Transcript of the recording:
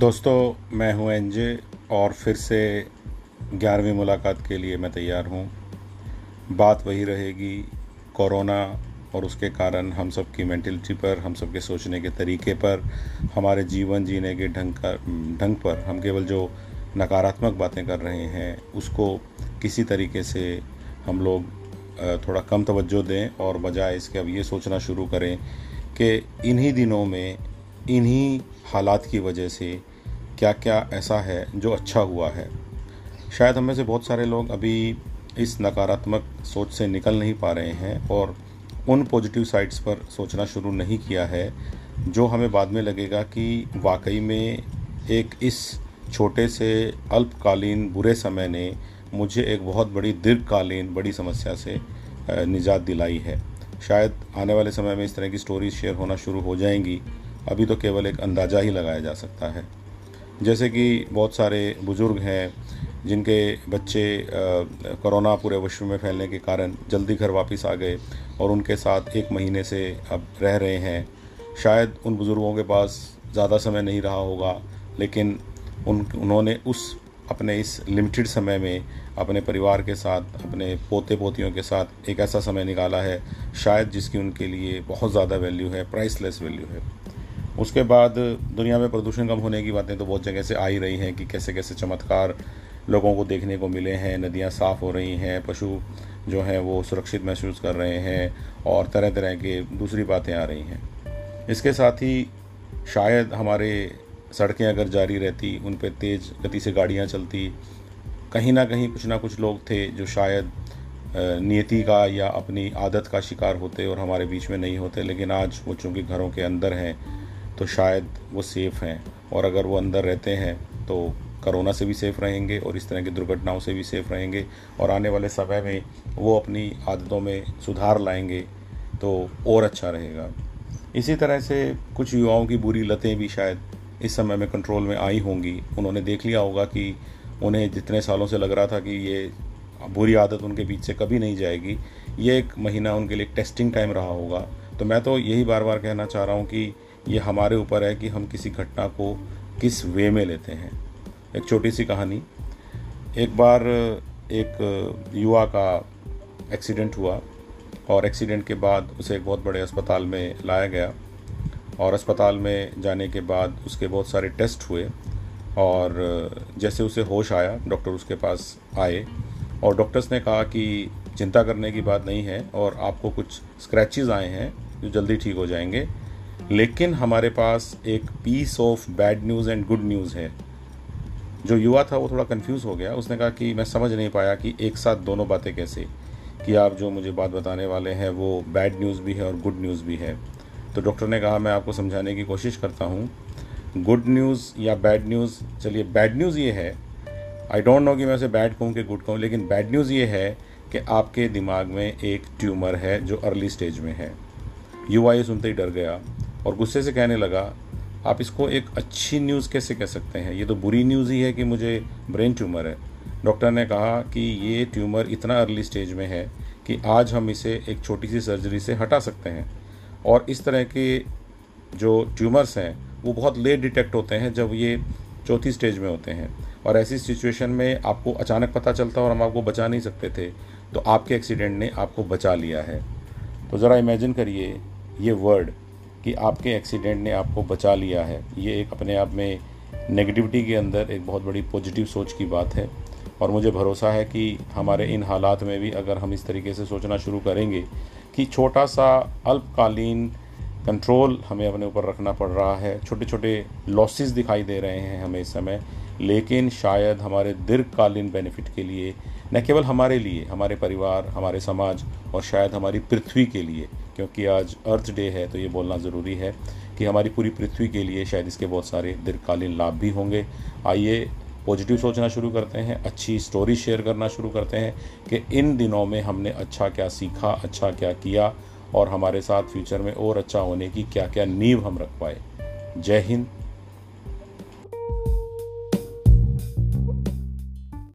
दोस्तों, मैं हूँ एनजे और फिर से ग्यारहवीं मुलाकात के लिए मैं तैयार हूँ। बात वही रहेगी कोरोना और उसके कारण हम सब की मैंटलिटी पर, हम सब के सोचने के तरीके पर, हमारे जीवन जीने के ढंग का, ढंग पर हम केवल जो नकारात्मक बातें कर रहे हैं, उसको किसी तरीके से हम लोग थोड़ा कम तवज्जो दें और बजाय इसके अब ये सोचना शुरू करें कि इन्हीं दिनों में, इन्हीं हालात की वजह से क्या क्या ऐसा है जो अच्छा हुआ है? शायद हमें से बहुत सारे लोग अभी इस नकारात्मक सोच से निकल नहीं पा रहे हैं और उन पॉजिटिव साइड्स पर सोचना शुरू नहीं किया है, जो हमें बाद में लगेगा कि वाकई में एक इस छोटे से अल्पकालीन बुरे समय ने मुझे एक बहुत बड़ी दीर्घकालीन बड़ी समस्या से निजात दिलाई है। शायद आने वाले समय में इस तरह की स्टोरीज शेयर होना शुरू हो जाएँगी। अभी तो केवल एक अंदाज़ा ही लगाया जा सकता है। जैसे कि बहुत सारे बुज़ुर्ग हैं जिनके बच्चे कोरोना पूरे विश्व में फैलने के कारण जल्दी घर वापस आ गए और उनके साथ एक महीने से अब रह रहे हैं। शायद उन बुज़ुर्गों के पास ज़्यादा समय नहीं रहा होगा, लेकिन उन, उन्होंने उस, अपने इस लिमिटेड समय में अपने परिवार के साथ, अपने पोते पोतियों के साथ एक ऐसा समय निकाला है, शायद जिसकी उनके लिए बहुत ज़्यादा वैल्यू है प्राइसलेस वैल्यू है। उसके बाद दुनिया में प्रदूषण कम होने की बातें तो बहुत जगह से आ ही रही हैं कि कैसे कैसे चमत्कार लोगों को देखने को मिले हैं, नदियाँ साफ़ हो रही हैं, पशु जो हैं वो सुरक्षित महसूस कर रहे हैं और तरह तरह के दूसरी बातें आ रही हैं। इसके साथ ही शायद हमारे सड़कें अगर जारी रहती, उन पर तेज़ गति से गाड़ियाँ चलती, कहीं ना कहीं कुछ ना कुछ लोग थे जो शायद नियति का या अपनी आदत का शिकार होते और हमारे बीच में नहीं होते, लेकिन आज वो चूँकि घरों के अंदर हैं तो शायद वो सेफ़ हैं। और अगर वो अंदर रहते हैं तो करोना से भी सेफ़ रहेंगे और इस तरह की दुर्घटनाओं से भी सेफ़ रहेंगे। और आने वाले समय में वो अपनी आदतों में सुधार लाएँगे तो और अच्छा रहेगा। इसी तरह से कुछ युवाओं की बुरी लतें भी शायद इस समय में कंट्रोल में आई होंगी। उन्होंने देख लिया होगा कि उन्हें जितने सालों से लग रहा था कि ये बुरी आदत उनके बीच से कभी नहीं जाएगी, ये एक महीना उनके लिए टेस्टिंग टाइम रहा होगा। तो मैं तो यही बार बार कहना चाह रहा हूँ कि ये हमारे ऊपर है कि हम किसी घटना को किस वे में लेते हैं। एक छोटी सी कहानी। एक बार एक युवा का एक्सीडेंट हुआ और एक्सीडेंट के बाद उसे एक बहुत बड़े अस्पताल में लाया गया और अस्पताल में जाने के बाद उसके बहुत सारे टेस्ट हुए और जैसे उसे होश आया, डॉक्टर उसके पास आए और डॉक्टर्स ने कहा कि चिंता करने की बात नहीं है और आपको कुछ स्क्रैचेस आए हैं जो जल्दी ठीक हो जाएँगे। लेकिन हमारे पास एक piece of bad news and good news है। जो युवा था, वो थोड़ा कंफ्यूज हो गया। उसने कहा कि मैं समझ नहीं पाया कि एक साथ दोनों बातें कैसे। कि आप जो मुझे बात बताने वाले हैं, वो बैड न्यूज़ भी है और गुड न्यूज़ भी है। तो डॉक्टर ने कहा, मैं आपको समझाने की कोशिश करता हूँ। गुड न्यूज़ या बैड न्यूज़ चलिए बैड न्यूज़ ये है। आई डोंट नो कि मैं उसे बैड कहूँ कि गुड कहूँ, लेकिन बैड न्यूज़ ये है कि आपके दिमाग में एक ट्यूमर है जो अर्ली स्टेज में है। युवा ये सुनते ही डर गया। और गुस्से से कहने लगा, आप इसको एक अच्छी न्यूज़ कैसे कह सकते हैं? ये तो बुरी न्यूज़ ही है कि मुझे ब्रेन ट्यूमर है। डॉक्टर ने कहा कि ये ट्यूमर इतना अर्ली स्टेज में है कि आज हम इसे एक छोटी सी सर्जरी से हटा सकते हैं। और इस तरह के जो ट्यूमर्स हैं, वो बहुत लेट डिटेक्ट होते हैं जब ये चौथी स्टेज में होते हैं। और ऐसी सिचुएशन में आपको अचानक पता चलता और हम आपको बचा नहीं सकते थे तो आपके एक्सीडेंट ने आपको बचा लिया है। तो ज़रा इमेजिन करिए ये वर्ड कि आपके एक्सीडेंट ने आपको बचा लिया है। ये एक अपने आप में नेगेटिविटी के अंदर एक बहुत बड़ी पॉजिटिव सोच की बात है। और मुझे भरोसा है कि हमारे इन हालात में भी अगर हम इस तरीके से सोचना शुरू करेंगे कि छोटा सा अल्पकालीन कंट्रोल हमें अपने ऊपर रखना पड़ रहा है। छोटे छोटे लॉसेस दिखाई दे रहे हैं हमें इस समय। लेकिन शायद हमारे दीर्घकालीन बेनिफिट के लिए न केवल हमारे लिए, हमारे परिवार, हमारे समाज और शायद हमारी पृथ्वी के लिए, क्योंकि आज अर्थ डे है तो ये बोलना ज़रूरी है कि हमारी पूरी पृथ्वी के लिए शायद इसके बहुत सारे दीर्घकालीन लाभ भी होंगे। आइए पॉजिटिव सोचना शुरू करते हैं, अच्छी स्टोरी शेयर करना शुरू करते हैं कि इन दिनों में हमने अच्छा क्या सीखा अच्छा क्या किया और हमारे साथ फ्यूचर में और अच्छा होने की क्या क्या नींव हम रख पाए। जय हिंद।